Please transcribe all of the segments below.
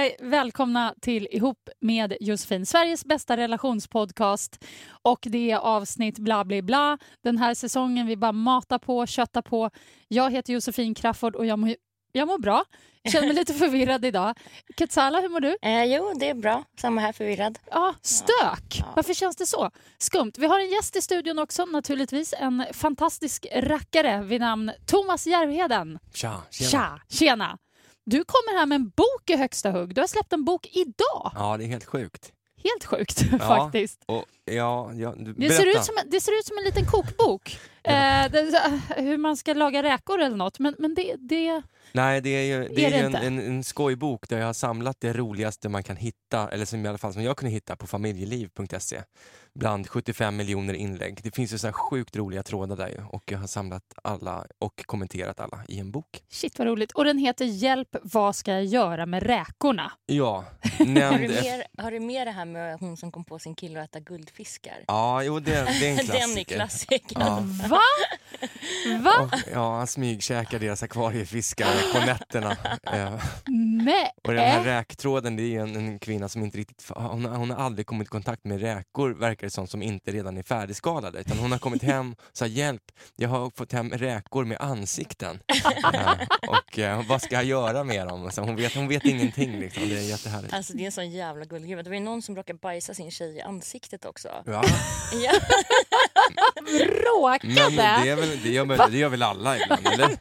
Hej! Välkomna till Ihop med Josefin, Sveriges bästa relationspodcast. Och det är avsnitt bla bla bla. Den här säsongen vi bara matar på, köttar på. Jag heter Josefin Crafoord och jag mår, jag mår bra. Känner mig lite förvirrad idag. Ketsala, hur mår du? Eh, jo, det är bra. Samma här, förvirrad. Ja, stök. Varför känns det så? Skumt. Vi har en gäst i studion också naturligtvis. En fantastisk rackare vid namn Thomas Järvheden. Tja, tjena. Tja, tjena. Du kommer här med en bok i högsta hugg. Du har släppt en bok idag. Ja, det är helt sjukt. Helt sjukt Ja, faktiskt. Och, ja, ja, Det ser, ut som, det ser ut som en liten kokbok. eh, det, hur man ska laga räkor eller något. Men, men det, det... Nej, det är ju, det Är är det ju en, en, en skojbok där jag har samlat det roligaste man kan hitta, eller som i alla fall som jag kunde hitta på familjeliv.se. Bland 75 miljoner inlägg. Det finns ju så här sjukt roliga trådar där ju, och jag har samlat alla och kommenterat alla i en bok. Shit vad roligt. Och den heter Hjälp, vad ska jag göra med räkorna? Ja, Har du, mer, har du mer det här med hon som kom på sin kille att äta guldfiskar? Ja, jo, det, det är en klassiker. Den är klassiker. Ja. Va? Va? Och, ja, han smygkäkar deras akvariefiskar på nätterna. Nej. Och den här räktråden, det är en, en kvinna som inte riktigt, hon, har- hon har aldrig kommit i kontakt med räkor verkar som, som inte redan är färdigskalade. Utan hon har kommit hem och sagt hjälp, jag har fått hem räkor med ansikten. Eh, och eh, vad ska jag göra med dem? Så hon, vet, hon vet ingenting liksom, det är jättehärligt. Alltså det är en sån jävla guldgruva. Det var ju någon som råkade bajsa sin tjej i ansiktet också. Ja, Ja. Råkade? men det, är väl, det, gör väl, det gör väl alla ibland, eller?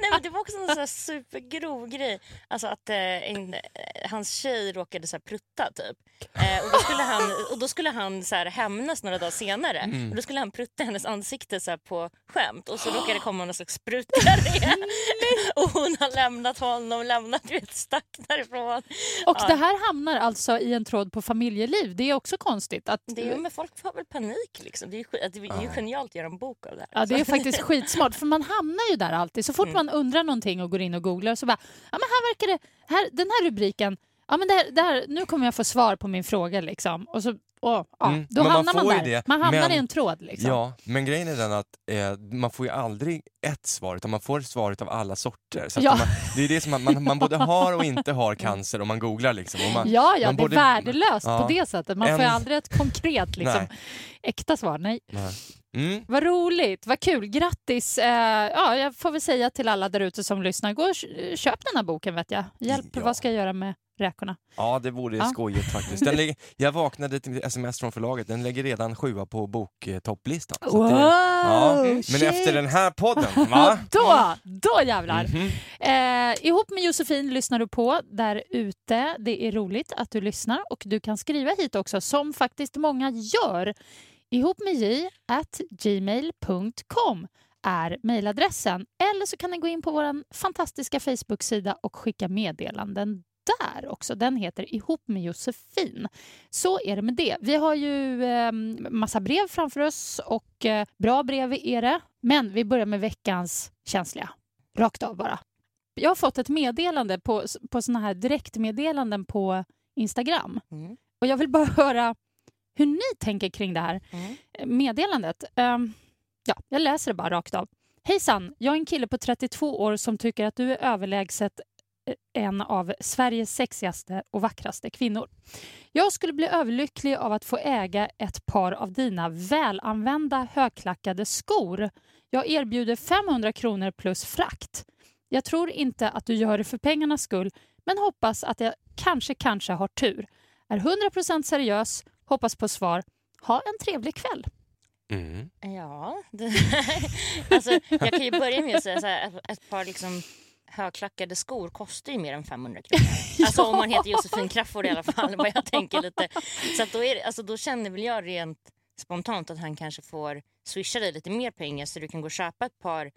Nej, men det var också en sån här supergrov grej. Alltså att eh, en, eh, hans tjej råkade så här prutta typ. Eh, och då skulle han, och då skulle han så här hämnas några dagar senare. Mm. Och då skulle han prutta hennes ansikte så här på skämt. Och så råkade det komma någon slags sprutdiarré. och hon har lämnat honom, lämnat, du vet, stack därifrån. Och Ja. det här hamnar alltså i en tråd på familjeliv. Det är också konstigt. Att, Det är, men folk får väl panik liksom. Det är det är ju genialt att göra en bok av det här. Ja, det är Alltså. faktiskt skitsmart. För man hamnar ju där alltid. Så fort Mm. man undrar någonting och går in och googlar så bara, ja men här verkar det, här, den här rubriken, ja men det här, nu kommer jag få svar på min fråga liksom. Och så, och, ja, Mm, då men man hamnar man, får ju där. det, man hamnar men- i en tråd liksom. Ja, men grejen är den att eh, man får ju aldrig ett svar, utan man får svaret av alla sorter. Så Ja. man, det är det som man, man, man både har och inte har cancer om man googlar. Liksom, man, Ja, ja man det borde- är värdelöst ja. på det sättet. Man får ju En- aldrig ett konkret liksom, Nej. äkta svar. Nej. Nej. Mm. Vad roligt, vad kul. Grattis! Eh, ja, jag får väl säga till alla där ute som lyssnar, gå och kö- köp den här boken vet jag. Hjälp, Ja. vad ska jag göra med räkorna? Ja, det vore Ja. skojigt faktiskt. Den jag vaknade till sms från förlaget, den lägger redan sjua på boktopplistan. Det- ja. Men shit. efter den här podden, va? Då, då jävlar! Mhm. Eh, ihop med Josefin lyssnar du på där ute. Det är roligt att du lyssnar och du kan skriva hit också, som faktiskt många gör. Ihop med j at gmail.com är mejladressen. Eller så kan ni gå in på vår fantastiska Facebook-sida och skicka meddelanden där också. Den heter Ihop med Josefin. Så är det med det. Vi har ju eh, massa brev framför oss och eh, bra brev är det. Men vi börjar med veckans känsliga. Rakt av bara. jag har fått ett meddelande på, på såna här direktmeddelanden på Instagram. Mm. Och jag vill bara höra hur ni tänker kring det här Mm. meddelandet. Ehm, ja, jag läser det bara rakt av. Hejsan, jag är en kille på 32 år som tycker att du är överlägset eh, en av Sveriges sexigaste och vackraste kvinnor. Jag skulle bli överlycklig av att få äga ett par av dina välanvända högklackade skor. Jag erbjuder 500 kronor plus frakt. Jag tror inte att du gör det för pengarnas skull men hoppas att jag kanske, kanske har tur. Är 100% seriös, hoppas på svar. Ha en trevlig kväll. Mm. Ja, det, alltså, jag kan ju börja med att säga så här, ett, ett par liksom högklackade skor kostar ju mer än 500 kronor. Alltså om man heter Josefin Crafoord i alla fall, vad jag tänker lite. Så att då, är, alltså, då känner väl jag rent spontant att han kanske får swisha dig lite mer pengar så du kan gå och köpa ett par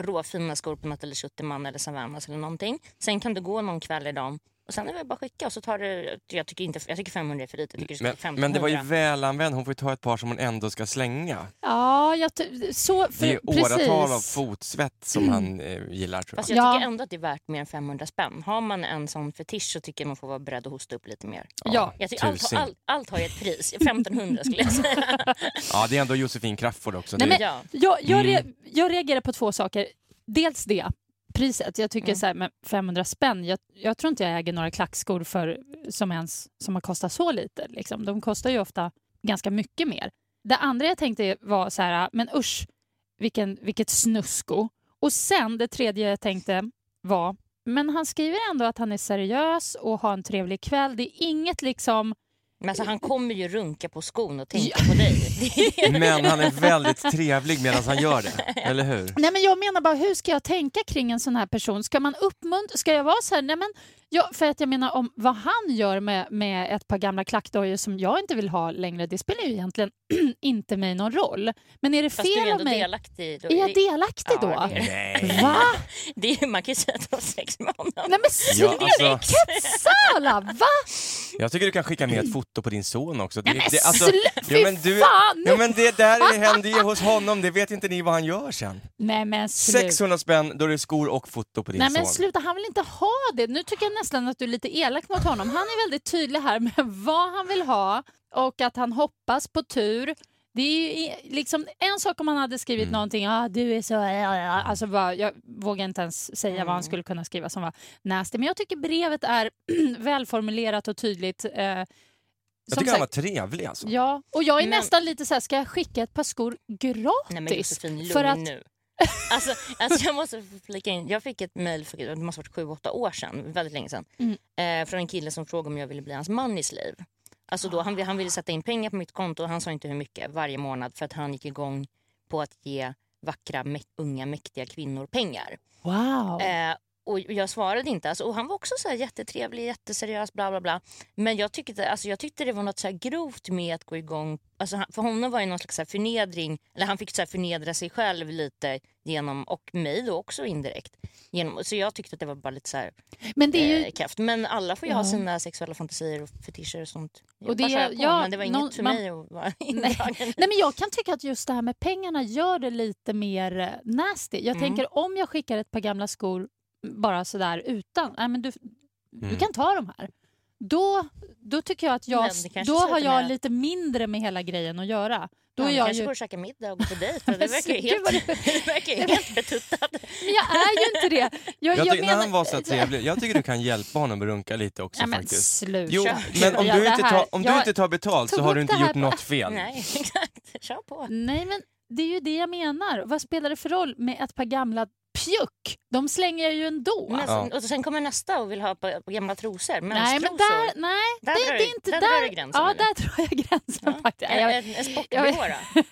råfina skor på Nathalie Schuterman eller Savanas eller någonting. Sen kan du gå någon kväll i dem och sen är det bara att skicka och så tar du, jag tycker, inte, jag tycker 500 är för lite, jag tycker det Men, vara 1500. men det var ju välanvänt, hon får ju ta ett par som hon ändå ska slänga. Ja, jag så, för, Det är åratal av precis. fotsvett som han eh, gillar tror jag. Fast jag Ja. tycker ändå att det är värt mer än 500 spänn. Har man en sån fetisch så tycker jag man får vara beredd att hosta upp lite mer. Ja. Jag tycker allt, allt, allt har ju ett pris. 1500 skulle jag säga. Ja, det är ändå Josefin Crafoord också. Nej, Det- men- ja. Jag, jag, Mm. re, jag reagerar på två saker. Dels det, priset. Jag tycker Mm. så här, med 500 spänn, jag, jag tror inte jag äger några klackskor för, som, ens, som har kostat så lite. Liksom. De kostar ju ofta ganska mycket mer. Det andra jag tänkte var så här, men usch, vilken, vilket snusko. Och sen det tredje jag tänkte var, men han skriver ändå att han är seriös och har en trevlig kväll. Det är inget liksom... Men alltså, han kommer ju runka på skon och tänka på dig. Men han är väldigt trevlig medan han gör det, eller hur? Nej, men jag menar bara, hur ska jag tänka kring en sån här person? Ska man uppmuntra? Ska jag vara så här? Nej, men, ja, för att jag menar om vad han gör med, med ett par gamla klackdojor som jag inte vill ha längre, det spelar ju egentligen inte mig någon roll. Men är det Fast du är fel av mig? delaktig. Då Är jag det- delaktig då? Ja, det är det. Nej. Va? Det är, man kan ju säga att du har sex med honom. Nej men Ja, sluta! alltså- Sala, va? Jag tycker du kan skicka med ett foto på din son också. Nej, men alltså, slu- fy fan! ja, men det där händer ju hos honom, det vet inte ni vad han gör sen. Nej men sluta. 600 spänn, då är det skor och foto på din Nej men son. sluta, han vill inte ha det. Nu tycker jag nästan att du är lite elak mot honom. Han är väldigt tydlig här med vad han vill ha och att han hoppas på tur. Det är liksom en sak om han hade skrivit Mm. någonting, ah, du är så... ja, ja." Alltså bara, jag vågar inte ens säga Mm. vad han skulle kunna skriva som var nasty. Men jag tycker brevet är välformulerat och tydligt. Eh, jag tycker han var sagt- trevlig alltså. Ja, och jag är Men- nästan lite så här, ska jag skicka ett par skor gratis? Nej men Josefin, lugn för att, nu. Alltså, alltså jag måste flika in. Jag fick ett mejl för det måste varit sju, åtta år sedan, väldigt länge sedan. Mm. Eh, från en kille som frågade om jag ville bli hans money slave. Alltså då, han, han ville sätta in pengar på mitt konto och han sa inte hur mycket varje månad för att han gick igång på att ge vackra, unga, mäktiga kvinnor pengar. Wow. Eh, och jag svarade inte. Alltså, och han var också så här jättetrevlig, jätteseriös, bla bla bla. Men jag tyckte, alltså, jag tyckte det var något så här grovt med att gå igång. Alltså, för honom var det någon slags så förnedring, eller han fick så förnedra sig själv lite genom, och mig då också indirekt. Genom, så jag tyckte att det var bara lite så här Men det är ju... eh, kräft. Men alla får ju Ja. ha sina sexuella fantasier och fetischer och sånt. Och det- kör på, ja, men det var inget någon- för man- mig att vara Nej. Nej, men jag kan tycka att just det här med pengarna gör det lite mer eh, nasty. Jag Mm. tänker om jag skickar ett par gamla skor bara sådär utan, nej, men du, du Mm. kan ta de här. Då, då tycker jag att jag, då har jag med- lite mindre med hela grejen att göra. Då Ja, är jag kanske ju... går och käkar middag och går på dejt. för Det verkar ju helt, du- det verkar helt betuttat. Men jag är ju inte det. Jag, Jag jag tycker, när han var så trevlig, jag tycker du kan hjälpa honom att runka lite också Nej, men faktiskt. sluta. Jo, men om Ja, du inte tar, om du inte tar betalt så har du inte gjort på- något fel. Nej, exakt. Kör på. Nej, men det är ju det jag menar. Vad spelar det för roll med ett par gamla pjuck? De slänger jag ju ändå. Men, Ja. Och sen kommer nästa och vill ha på, på gamla trosor. nej, men där, nej, Där det, det är inte där där. drar du gränsen, ja, eller? där drar jag gränsen faktiskt. En, Jag, en, en sportbh då?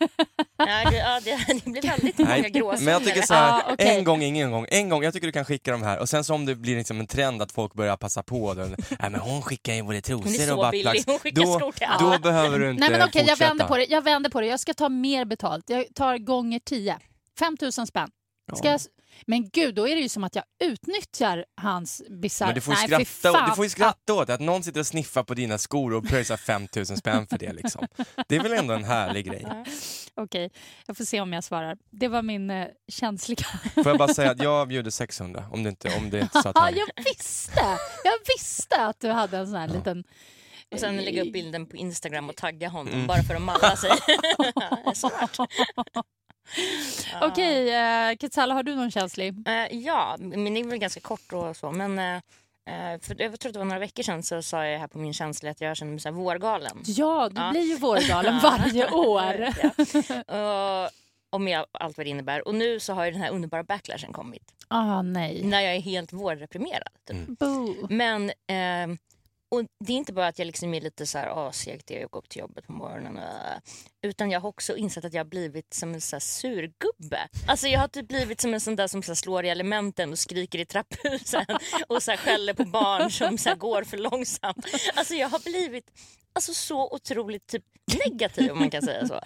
Ja, det, ja, det, det blir väldigt många Nej, gråzoner. men jag tycker så här, Ja, okej. en gång, ingen gång. En gång, jag tycker du kan skicka de här och sen så om det blir liksom en trend att folk börjar passa på den. Nej men hon skickar ju både trosor och buttplugs. Då, då behöver du inte nej, men jag fortsätta. vänder på det. Jag vänder på det. Jag ska ta mer betalt. Jag tar gånger 10. 5 000 spänn. Ska Ja. jag, Men gud, då är det ju som att jag utnyttjar hans bisarra... Men du får, ju Nej, skratta, fan. du får ju skratta åt att någon sitter och sniffar på dina skor och pröjsar 5000 spänn för det. Liksom. Det är väl ändå en härlig grej. Okej, jag får se om jag svarar. Det var min eh, känsliga... Får jag bara säga att jag bjuder 600 om det inte, om det inte så att Ja, han... jag visste! Jag visste att du hade en sån här liten... Och sen lägga upp bilden på Instagram och tagga honom Mm. bara för att malla sig. Okej, eh, Ketsala, har du någon känslig? Eh, ja, det är väl ganska kort och så. Men eh, eh, för jag tror att det var några veckor sedan så sa jag här på min känsla att jag känner mig så här vårgalen. Ja, du Ja. blir ju vårgalen varje år. Ja. Och, och med allt vad det innebär. Och nu så har ju den här underbara backlashen kommit. Ah, nej. När jag är helt vårdeprimerad. Typ. Mm. Boo. Men eh, och det är inte bara att jag liksom är lite så här, segt det är att gå upp till jobbet på morgonen. äh." Utan jag har också insett att jag har blivit som en så här surgubbe. Alltså jag har typ blivit som en sån där som så slår i elementen och skriker i trapphusen och så skäller på barn som så går för långsamt. Alltså jag har blivit alltså, så otroligt typ negativ om man kan säga så.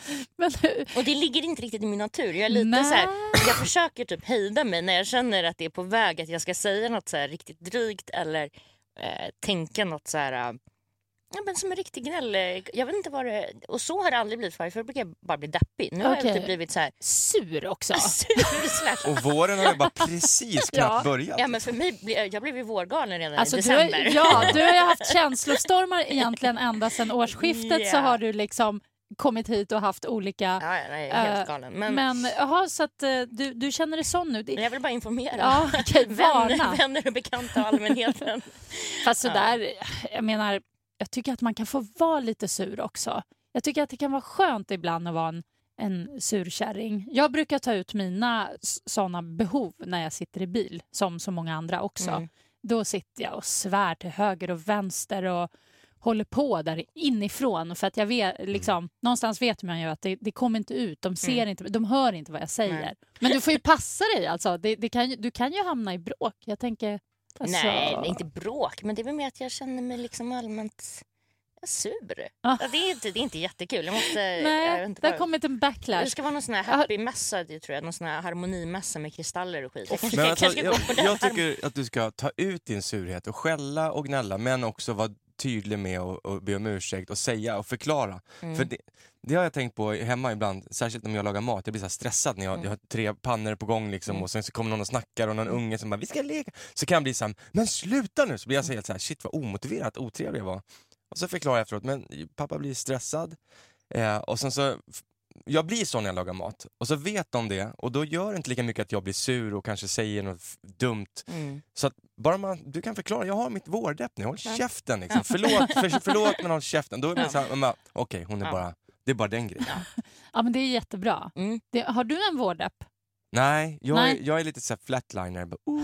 Och det ligger inte riktigt i min natur. Jag är lite Nej. så här, jag försöker typ hejda mig när jag känner att det är på väg att jag ska säga något så riktigt drygt eller eh, tänka något så här eh, Ja, men som en riktig gnäll. Jag vet inte vad det... Och så har det aldrig blivit. Förr brukar jag bara bli deppig. Nu har jag typ blivit så här... sur också. sur Och våren har ju bara precis knappt Ja. börjat. Ja, men för mig, jag blev ju vårgalen redan Alltså, i du, har, december. ja, du har ju haft känslostormar egentligen ända sedan årsskiftet så Ja. har du liksom kommit hit och haft olika... Ja, ja, nej, helt Eh, galen. Men, Men jaha, så att eh, du, du känner dig sån nu? Det, jag vill bara informera. Ja, varna. vänner, vänner och bekanta och allmänheten. Fast sådär, jag menar, jag tycker att man kan få vara lite sur också. Jag tycker att det kan vara skönt ibland att vara en, en sur kärring. Jag brukar ta ut mina sådana behov när jag sitter i bil, som så många andra också. Mm. Då sitter jag och svär till höger och vänster och håller på där inifrån. För att jag vet, liksom, någonstans vet man ju att det, det kommer inte ut. De ser Mm. inte, de hör inte vad jag säger. Nej. Men du får ju passa dig. Alltså. Det, det kan, du kan ju hamna i bråk. Jag tänker... Alltså, Nej, det är inte bråk. Men det är väl mer att jag känner mig liksom allmänt sur. Ah. Ja, det, är inte, det är inte jättekul. Jag måste, jag Nej, inte det har kommit en backlash. det ska vara någon sån här happy-mässa, tror jag. Någon sån här harmonimässa med kristaller och skit. Jag kanske, jag alltså, jag, den. jag tycker att du ska ta ut din surhet och skälla och gnälla men också vara tydlig med att och be om ursäkt och säga och förklara. Mm. För det, det har jag tänkt på hemma ibland, särskilt om jag lagar mat. Jag blir så stressad när jag, Mm. jag har tre pannor på gång liksom, och sen så kommer någon och snackar och någon unge som bara “vi ska leka”. Så kan jag bli såhär “men sluta nu!” Så blir jag så helt såhär “shit vad omotiverat otrevlig jag var”. Och så förklarar jag efteråt, men pappa blir stressad. Eh, och sen så jag blir så när jag lagar mat och så vet de det och då gör det inte lika mycket att jag blir sur och kanske säger något dumt. Mm. Så att bara man, du kan förklara, jag har mitt vårdepp nu, håll Ja. käften liksom. Förlåt, för, förlåt men håll käften. Då är det Ja. okej hon är Ja. bara, det är bara den grejen. Ja, men det är jättebra. Mm. Det, har du en vårdepp? Nej, jag, Nej. Är, jag är lite så flatliner. Bara,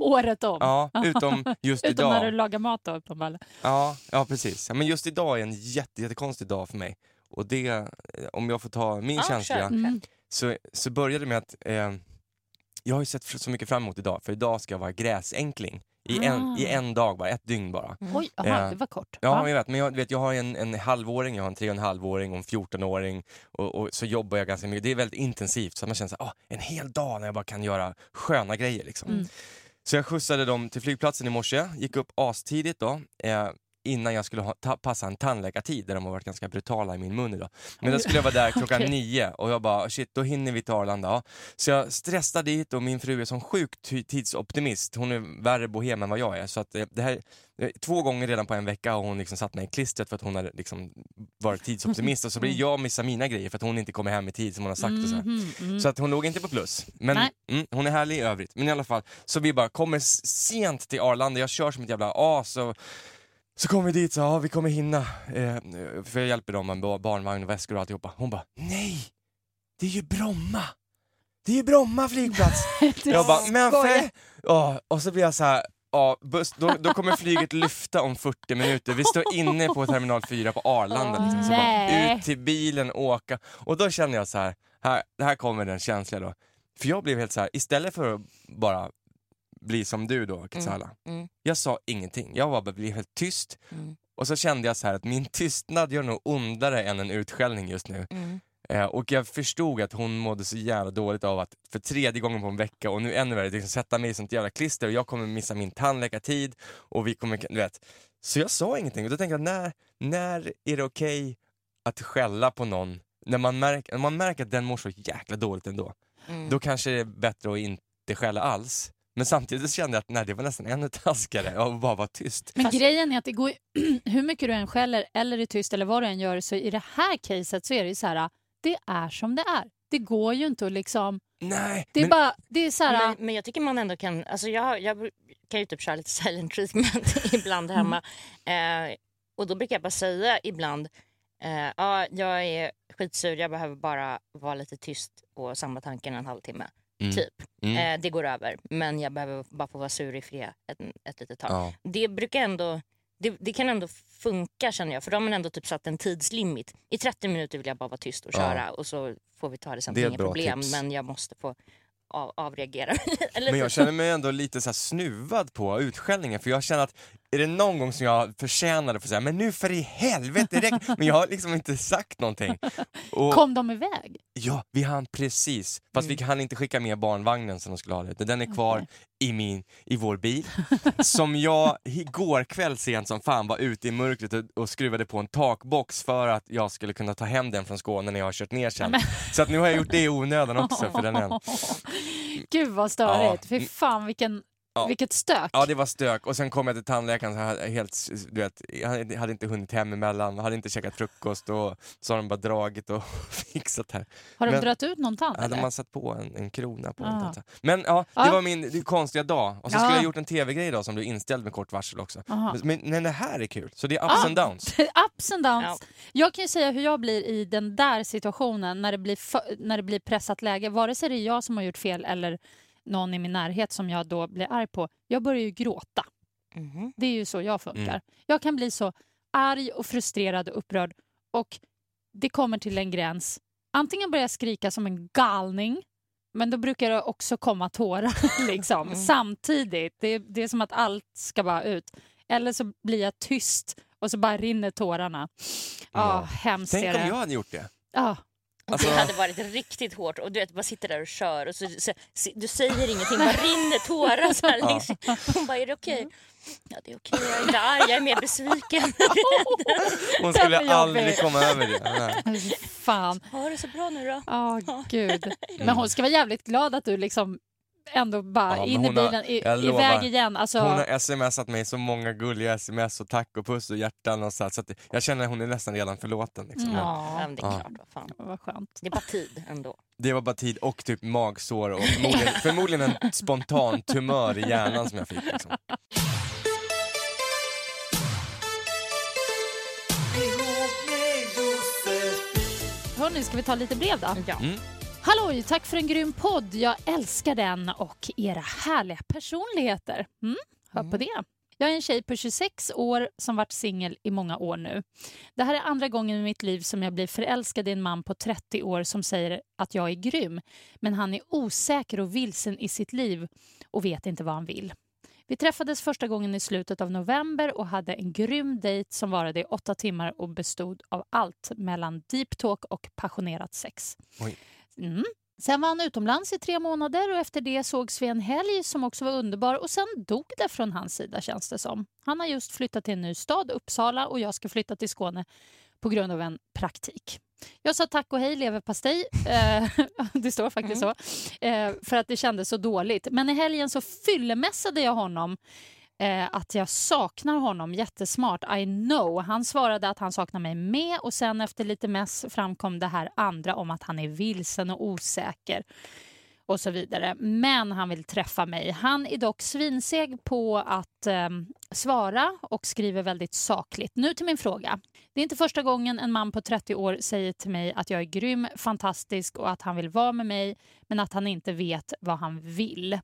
Året om? ja, utom just Utom när du idag. lagar mat då uppenbarligen. Ja, ja, precis. Men just idag är en jätte, jättekonstig dag för mig. Och det, eh, om jag får ta min känsliga, kör. Mm. så, så började det med att eh, jag har ju sett så mycket fram emot idag, för idag ska jag vara gräsänkling. I en, Ah. I en dag bara, ett dygn bara. Oj, aha, Eh, det var kort. Ja, jag vet. Men jag, vet, jag har en, en halvåring, jag har en tre och en halvåring och en 14-åring. Och, och så jobbar jag ganska mycket. Det är väldigt intensivt. Så man känner så här, ah, en hel dag när jag bara kan göra sköna grejer. Liksom. Mm. Så jag skjutsade dem till flygplatsen i morse, gick upp astidigt då. Eh, innan jag skulle ha, ta, passa en tandläkartid där de har varit ganska brutala i min mun idag. Men då skulle jag vara där klockan Okej. nio och jag bara shit, då hinner vi till Arlanda. Ja. Så jag stressade dit och min fru är som sjuk tidsoptimist. Hon är värre bohem än vad jag är. Så att eh, det här, eh, två gånger redan på en vecka har hon liksom satt mig i klistret för att hon har liksom varit tidsoptimist och så blir jag missa mina grejer för att hon inte kommer hem i tid som hon har sagt. Och så. Mhm, mm. så att hon låg inte på plus. Men mm, hon är härlig i övrigt. Men i alla fall, så vi bara kommer sent till Arlanda, jag kör som ett jävla as och så kommer vi dit så ja vi kommer hinna. Eh, för jag hjälper dem med ba- barnvagn och väskor och alltihopa. Hon bara, nej! Det är ju Bromma! Det är ju Bromma flygplats! jag bara, men för... Ja, och så blir jag så här. Ja, buss, då, då kommer flyget lyfta om 40 minuter. Vi står inne på terminal 4 på Arlanda. Liksom. Så bara, ut till bilen, åka. Och då känner jag så här, här, här kommer den känslan då. För jag blev helt så här, istället för att bara bli som du då, Katsala. Mm. Jag sa ingenting, jag var bara blev helt tyst. Mm. Och så kände jag så här att min tystnad gör nog ondare än en utskällning just nu. Mm. Eh, och jag förstod att hon mådde så jävla dåligt av att för tredje gången på en vecka och nu ännu värre, liksom sätta mig i sånt jävla klister och jag kommer missa min tandläkartid och vi kommer, du vet. Så jag sa ingenting och då tänkte jag, när, när är det okej att skälla på någon när man, märker, när man märker att den mår så jäkla dåligt ändå? Mm. Då kanske det är bättre att inte skälla alls. Men samtidigt så kände jag att nej, det var nästan ännu taskigare att bara vara tyst. Men Fast- grejen är att det går, hur mycket du än skäller eller är tyst eller vad du än gör så i det här caset så är det ju så här, det är som det är. Det går ju inte att liksom, Nej, det är men, bara, det är så här, Men, men jag tycker man ändå kan, alltså jag, jag kan ju typ köra lite silent treatment ibland hemma. Eh, och då brukar jag bara säga ibland, eh, ja jag är skitsur, jag behöver bara vara lite tyst och samla tanken en halvtimme. Mm. Typ. Mm. Eh, det går över, men jag behöver bara få vara sur i fred ett, ett litet tag. ja. Det brukar ändå, det, det kan ändå funka känner jag, för då har man ändå typ satt en tidslimit. I 30 minuter vill jag bara vara tyst och Ja. köra och så får vi ta det sen, Det är inga problem. tips. Men jag måste få av, avreagera. Eller Men jag känner mig ändå lite så här snuvad på utskällningen för jag känner att är det någon gång som jag förtjänade för att säga men nu för i helvete räck. Men jag har liksom inte sagt någonting. Och, kom de iväg? Ja, vi hann precis. Fast vi hann inte skicka med barnvagnen som de skulle ha det. Den är kvar i, min, i vår bil. som jag igår kväll sent som fan var ute i mörkret och, och skruvade på en takbox för att jag skulle kunna ta hem den från Skåne när jag har kört ner sen. Så att nu har jag gjort det i onödan också för den Gud vad störigt. Ja. Fy fan vilken, Ja. vilket stök. Ja det var stök och sen kom jag till tandläkaren så jag hade helt, du vet, jag hade- inte hunnit hem emellan, hade inte käkat frukost och så har de bara dragit och fixat här. har de men- dragit ut någon tand? Ja, de har satt på en, en krona på Ah. en tand. Men ja, det Ja. var min det konstiga dag och så Ja. skulle jag gjort en tv-grej idag som blev inställd med kort varsel också. Aha. Men, men det här är kul, så det är ups Ah. and downs. Ups and downs. Ja. Jag kan ju säga hur jag blir i den där situationen när det blir, när det blir pressat läge. Vare sig det är jag som har gjort fel eller någon i min närhet som jag då blir arg på. Jag börjar ju gråta. Mhm. Det är ju så jag funkar. Mm. Jag kan bli så arg och frustrerad och upprörd och det kommer till en gräns. Antingen börjar jag skrika som en galning men då brukar det också komma tårar liksom, Mm. samtidigt. Det, det är som att allt ska bara ut. Eller så blir jag tyst och så bara rinner tårarna. Ja, Ja. hemskt Tänk om jag hade gjort det. Ja. Alltså- Det hade varit riktigt hårt och du vet bara sitter där och kör och så, så, så du säger ingenting, bara rinner tårar så här Ja. längs. Hon bara, är det okej? Ja det är okej, jag är inte arg, jag är mer besviken. Hon skulle aldrig komma över det. Nej. Fan. Har det så bra nu då? Ja, gud. Men hon ska vara jävligt glad att du liksom ändå bara Ja, in i hon har- bilen, i, jag lovar, iväg igen. Alltså, Hon har smsat mig så många gulliga sms och tack och puss och hjärtan och så, här, så att jag känner att hon är nästan redan förlåten. Liksom. Mm. Ja, men det är Ja. klart. Vad fan. Vad skönt. Det är bara tid ändå. Det var bara tid och typ magsår och förmodligen, förmodligen en spontan tumör i hjärnan som jag fick. Liksom. Hörni, ska vi ta lite brev då? Ja. Mm. Halloj, tack för en grym podd. Jag älskar den och era härliga personligheter. Mm, hör på det. Jag är en tjej på 26 år som varit singel i många år nu. Det här är andra gången i mitt liv som jag blir förälskad i en man på 30 år som säger att jag är grym. Men han är osäker och vilsen i sitt liv och vet inte vad han vill. Vi träffades första gången i slutet av november och hade en grym dejt som varade i åtta timmar och bestod av allt mellan deep talk och passionerat sex. Oj. Mm. Sen var han utomlands i tre månader och efter det sågs vi en helg som också var underbar och sen dog det från hans sida känns det som. Han har just flyttat till en ny stad, Uppsala och jag ska flytta till Skåne på grund av en praktik. Jag sa tack och hej leverpastej, eh, det står faktiskt så, eh, för att det kändes så dåligt. Men i helgen så fyllemässade jag honom eh, att jag saknar honom. Jättesmart, I know. Han svarade att han saknar mig med och sen efter lite mess framkom det här andra om att han är vilsen och osäker och så vidare. Men han vill träffa mig. Han är dock svinseg på att eh, svara och skriver väldigt sakligt. Nu till min fråga. Det är inte första gången en man på 30 år säger till mig att jag är grym, fantastisk och att han vill vara med mig men att han inte vet vad han vill.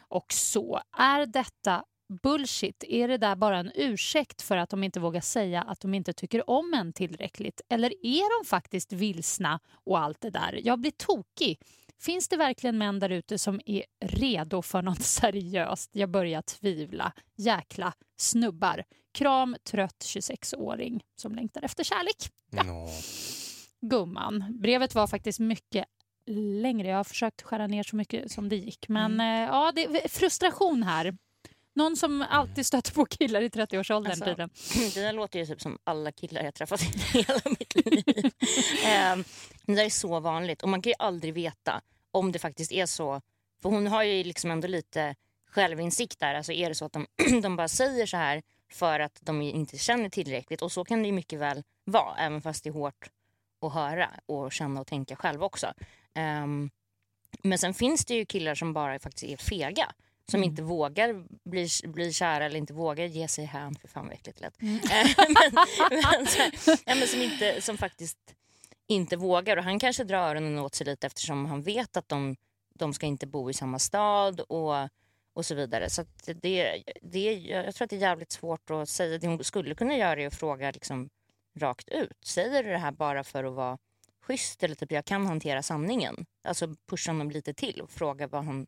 Och så. Är detta bullshit? Är det där bara en ursäkt för att de inte vågar säga att de inte tycker om en tillräckligt? Eller är de faktiskt vilsna och allt det där? Jag blir tokig. Finns det verkligen män där ute som är redo för något seriöst? Jag börjar tvivla. Jäkla snubbar. Kram, trött 26-åring som längtar efter kärlek. Ja. Nå. gumman. Brevet var faktiskt mycket längre. Jag har försökt skära ner så mycket som det gick. Men eh, ja, det är frustration här. Någon som alltid stöter på killar i 30-årsåldern Alltså, tydligen. Det där låter ju typ som alla killar jag träffat i hela mitt liv. Ehm, det där är så vanligt och man kan ju aldrig veta om det faktiskt är så. För hon har ju liksom ändå lite självinsikt där. Alltså är det så att de, de bara säger så här för att de inte känner tillräckligt och så kan det ju mycket väl vara även fast det är hårt att höra och känna och tänka själv också. Ehm, men sen finns det ju killar som bara faktiskt är fega. Som inte vågar bli, bli kära eller inte vågar ge sig hän. För fan vad äckligt det lät. Eh, men, men, så här, ja, men som, inte, som faktiskt inte vågar. Och han kanske drar öronen åt sig lite eftersom han vet att de, de ska inte bo i samma stad och, och så vidare. Så det, det, jag tror att det är jävligt svårt att säga. Det hon skulle kunna göra är att fråga liksom, rakt ut. Säger du det här bara för att vara schysst eller typ jag kan hantera sanningen? Alltså pusha honom lite till och fråga vad han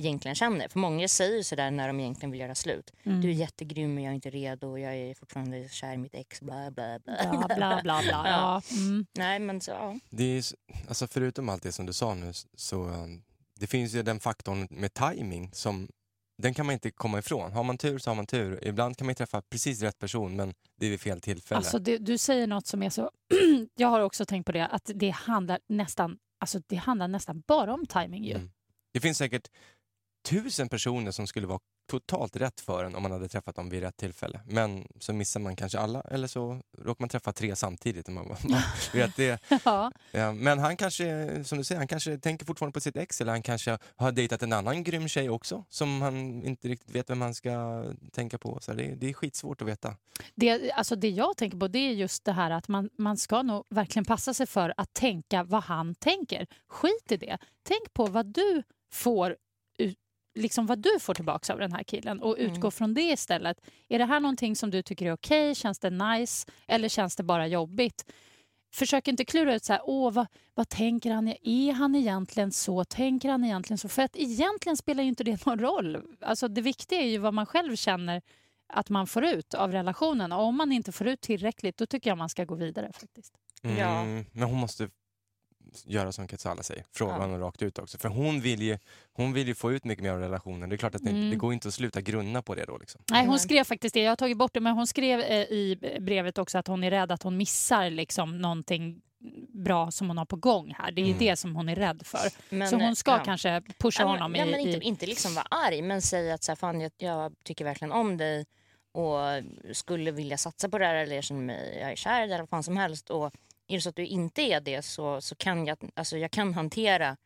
egentligen känner. För många säger sådär när de egentligen vill göra slut. Mm. Du är jättegrym men jag är inte redo. Jag är fortfarande kär i mitt ex. Bla, bla, bla. Bla, bla, bla, bla. Ja. Mm. Nej men så, ja. Det är, alltså förutom allt det som du sa nu så um, det finns ju den faktorn med timing som den kan man inte komma ifrån. Har man tur så har man tur. Ibland kan man träffa precis rätt person men det är vid fel tillfälle. Alltså det, du säger något som är så... jag har också tänkt på det, att det handlar nästan, alltså det handlar nästan bara om timing ju. Mm. Det finns säkert tusen personer som skulle vara totalt rätt för en om man hade träffat dem vid rätt tillfälle. Men så missar man kanske alla eller så råkar man träffa tre samtidigt. Man, man vet det. Ja. Men han kanske, som du säger, han kanske tänker fortfarande på sitt ex eller han kanske har dejtat en annan grym tjej också som han inte riktigt vet vem han ska tänka på. Så det, det är skitsvårt att veta. Det, alltså det jag tänker på det är just det här att man, man ska nog verkligen passa sig för att tänka vad han tänker. Skit i det. Tänk på vad du får liksom vad du får tillbaka av den här killen och utgå Mm. från det istället. Är det här någonting som du tycker är okej? Känns det nice? Eller känns det bara jobbigt? Försök inte klura ut så här, Åh, vad, vad tänker han? Är han egentligen så? Tänker han egentligen så? För att egentligen spelar ju inte det någon roll. Alltså det viktiga är ju vad man själv känner att man får ut av relationen. Och om man inte får ut tillräckligt, då tycker jag man ska gå vidare faktiskt. Ja. Mm, Men hon måste göra som Katsala säger, fråga Ja. honom rakt ut också. För hon vill, ju, hon vill ju få ut mycket mer av relationen. Det är klart att det, Mm. det går inte att sluta grunna på det då. Liksom. Nej, hon skrev faktiskt det. Jag har tagit bort det, men hon skrev eh, i brevet också att hon är rädd att hon missar liksom någonting bra som hon har på gång här. Det är Mm. det som hon är rädd för. Men, så hon ska ja. kanske pusha Ja, men- honom ja, i... men inte, i... inte liksom vara arg men säga att så här, fan, jag, jag tycker verkligen om dig och skulle vilja satsa på det här eller jag känner mig jag är kär eller vad fan som helst. Och är det så att du inte är det så, så kan jag, alltså, jag kan hantera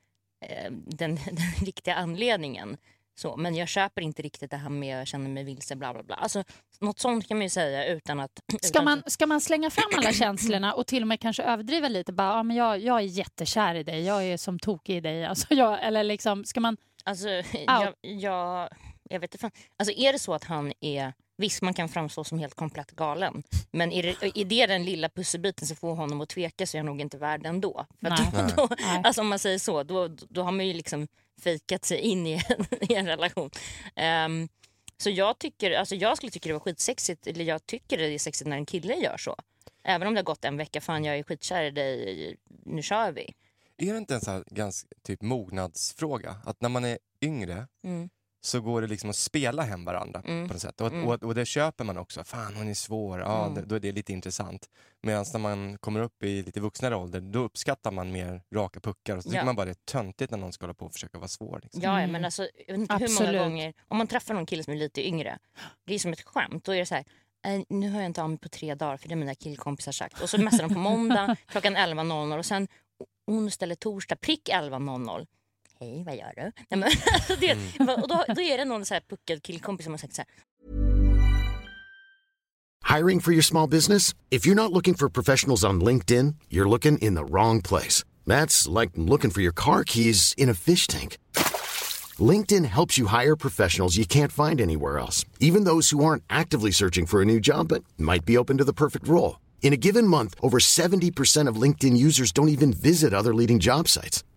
eh, den, den riktiga anledningen. Så, men jag köper inte riktigt det här med jag känner mig vilse bla bla bla. Alltså, något sånt kan man ju säga utan att... Ska utan man, ska man slänga fram alla känslorna och till och med kanske överdriva lite? Bara, ja, men jag, jag är jättekär i dig, jag är som tokig i dig. Alltså, jag, eller liksom, ska man... Alltså, jag, jag, jag vet inte. fan. Alltså, är det så att han är... Visst, man kan framstå som helt komplett galen. Men är det, är det den lilla pusselbiten som får honom att tveka så är jag nog inte värd ändå. För Nej. då, då, Nej. alltså om man säger så, då, då har man ju liksom fejkat sig in i en, i en relation. Ehm, så jag, tycker, alltså jag skulle tycka det var skitsexigt, eller jag tycker det är sexigt när en kille gör så. Även om det har gått en vecka, fan jag är skitkär i dig, nu kör vi. Är det inte en sån här ganska typ mognadsfråga? Att när man är yngre Mm. Så går det liksom att spela hem varandra Mm. på något sätt. Och, Mm. och, och det köper man också. Fan hon är svår, ja, Mm. då är det lite intressant. Medan när man kommer upp i lite vuxnare ålder då uppskattar man mer raka puckar. Och så tycker Ja. man bara det är töntigt när någon ska hålla på och försöka vara svår. Liksom. Ja, ja, men alltså, jag vet inte hur Absolut. många gånger, om man träffar någon kille som är lite yngre, det är som ett skämt. Då är det så här, "Eh, nu har jag inte av mig på tre dagar för det har mina killkompisar sagt. Och så messar de på måndag klockan 11.00 och sen onsdag eller torsdag prick 11.00. Hej, vad gör du? Mm. Nej, men, alltså det, mm. och då, då är det någon så här puckad killkompis som har sagt så här, Hiring for your small business? If you're not looking for professionals on LinkedIn, you're looking in the wrong place. That's like looking for your car keys in a fish tank. LinkedIn helps you hire professionals you can't find anywhere else, even those who aren't actively searching for a new job but might be open to the perfect role. In a given month, over 70% of LinkedIn users don't even visit other leading job sites.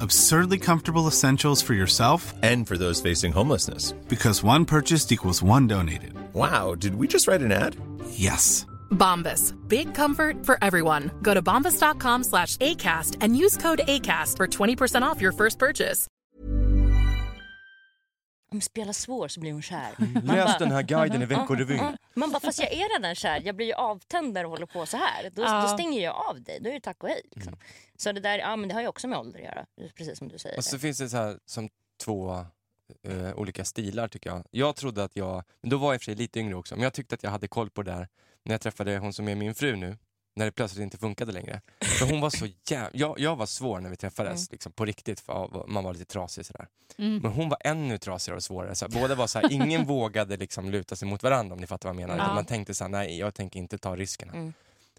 Absurdly comfortable essentials for yourself and for those facing homelessness. Because one purchased equals one donated. Wow, did we just write an ad? Yes. Bombas. Big comfort for everyone. Go to bombas.com slash ACAST and use code ACAST for 20% off your first purchase. Om spelar svår så blir hon kär. Mm. Läs den här guiden i mm. Veckorevyn. Mm. Man bara, fast jag är redan kär. Jag blir ju avtänd när du håller på så här. Då, Ja. då stänger jag av dig. Då är det tack och hej. Liksom. Mm. Så det där, ja men det har ju också med ålder att göra. Precis som du säger. Och så finns det så här som två eh, olika stilar tycker jag. Jag trodde att jag, men då var jag i och för sig lite yngre också, men jag tyckte att jag hade koll på det där när jag träffade hon som är min fru nu, när det plötsligt inte funkade längre. För hon var så jävla, jag, jag var svår när vi träffades, Mm. liksom, på riktigt, för man var lite trasig sådär. Mm. Men hon var ännu trasigare och svårare. Så båda var så här, ingen vågade liksom luta sig mot varandra om ni fattar vad jag menar. Ja. Man tänkte så här, nej jag tänker inte ta risken. här. Mm.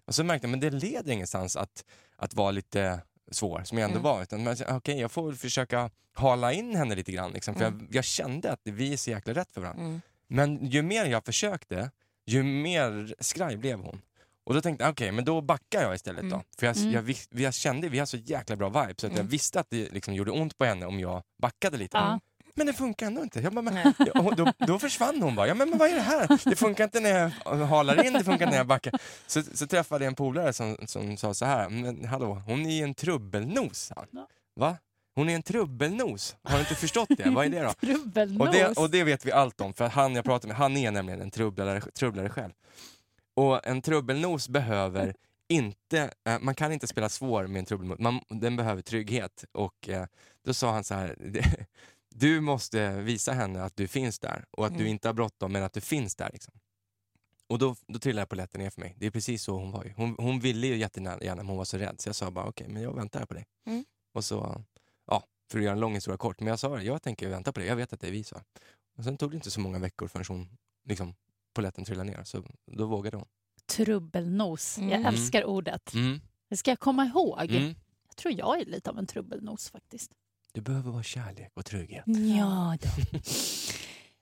Och så märkte jag, men det leder ingenstans att, att vara lite svår, som jag ändå Mm. var. Utan okej, jag får försöka hala in henne lite grann. Liksom, för Mm. jag, jag kände att vi är så jäkla rätt för varandra. Mm. Men ju mer jag försökte, ju mer skraj blev hon. Och då tänkte jag, okej, men då backar jag istället då. Mm. För jag, Mm. jag, jag kände, vi har så jäkla bra vibe, så att jag Mm. visste att det liksom gjorde ont på henne om jag backade lite. Men det funkar ändå inte. Jag bara, men, och då, då försvann hon bara. Ja, men, men vad är det här? Det funkar inte när jag halar in, det funkar inte när jag backar. Så, så träffade jag en polare som, som sa så här, men hallå, hon är ju en trubbelnos. Va? Hon är en trubbelnos. Har du inte förstått det? Vad är det då? Trubbelnos. Och det, och det vet vi allt om, för han jag pratar med, han är nämligen en trubblare, trubblare själv. Och en trubbelnos behöver inte, eh, man kan inte spela svår med en trubbelnos, man, den behöver trygghet. Och eh, då sa han så här, det, du måste visa henne att du finns där och att du Mm. inte har bråttom men att du finns där. Liksom. Och då, då trillade polletten ner för mig. Det är precis så hon var ju. Hon, hon ville ju jättegärna men hon var så rädd så jag sa bara okej, men jag väntar här på dig. Mm. Och så, ja, för att göra en lång historia kort, men jag sa det, jag tänker vänta på dig, jag vet att det är vi, sa Och sen tog det inte så många veckor förrän hon, liksom, polletten trillade ner, så då vågade hon. Trubbelnos. Jag Mm. älskar ordet. Mm. Det ska jag komma ihåg. Mm. Jag tror jag är lite av en trubbelnos faktiskt. Det behöver vara kärlek och trygghet. Ja då.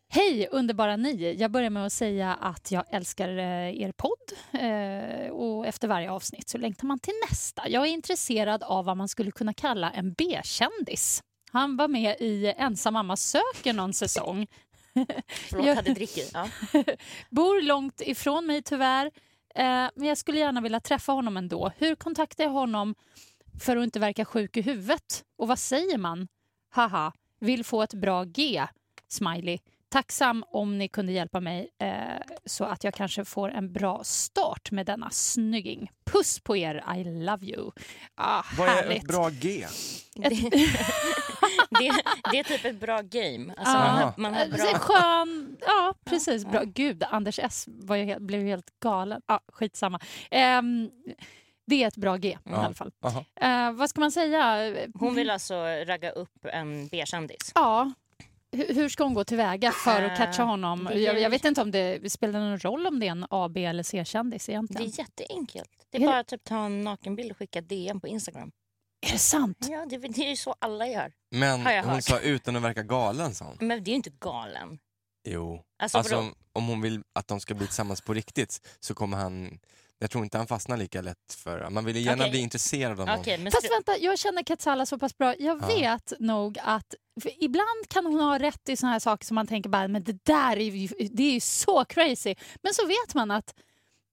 Hej underbara ni! Jag börjar med att säga att jag älskar eh, er podd eh, och efter varje avsnitt så längtar man till nästa. Jag är intresserad av vad man skulle kunna kalla en B-kändis. Han var med i Ensam mamma söker någon säsong. Förlåt, Jag- hade drickit. Ja. Bor långt ifrån mig tyvärr, eh, men jag skulle gärna vilja träffa honom ändå. Hur kontaktar jag honom för att inte verka sjuk i huvudet? Och vad säger man? Haha, vill få ett bra G. Smiley. Tacksam om ni kunde hjälpa mig eh, så att jag kanske får en bra start med denna snygging. Puss på er, I love you. Ah, Vad är härligt. ett bra G? Det, det, det är typ ett bra game. Alltså, Ja. man, har, man har Eh, bra... Skön, ja precis. Bra. Gud, Anders S var ju helt, blev ju helt galen. Ja, skitsamma. Ehm, det är ett bra G i Ja. alla fall. Eh, vad ska man säga? Hon vill alltså ragga upp en B-kändis. Ja. Hur hur ska hon gå tillväga för att Eh, catcha honom? det är- Jag, jag vet inte om det spelar någon roll om det är en A, B eller C-kändis Det egentligen. är jätteenkelt. Det Är är det- bara att typ ta en nakenbild och skicka DM på Instagram. Är det sant? Ja, det, det är ju så alla gör. Men hon hört. sa utan att verka galen, sa hon. Men det är ju inte galen. Jo. Alltså, Alltså om, om hon vill att de ska bli tillsammans på riktigt så kommer han, jag tror inte han fastnar lika lätt för, man vill ju gärna Okej. bli intresserad av någon. Okej, men Fast vänta, jag känner Katsala så pass bra. Jag Ja. vet nog att ibland kan hon ha rätt i såna här saker som man tänker bara, men det där är ju, det är ju så crazy. Men så vet man att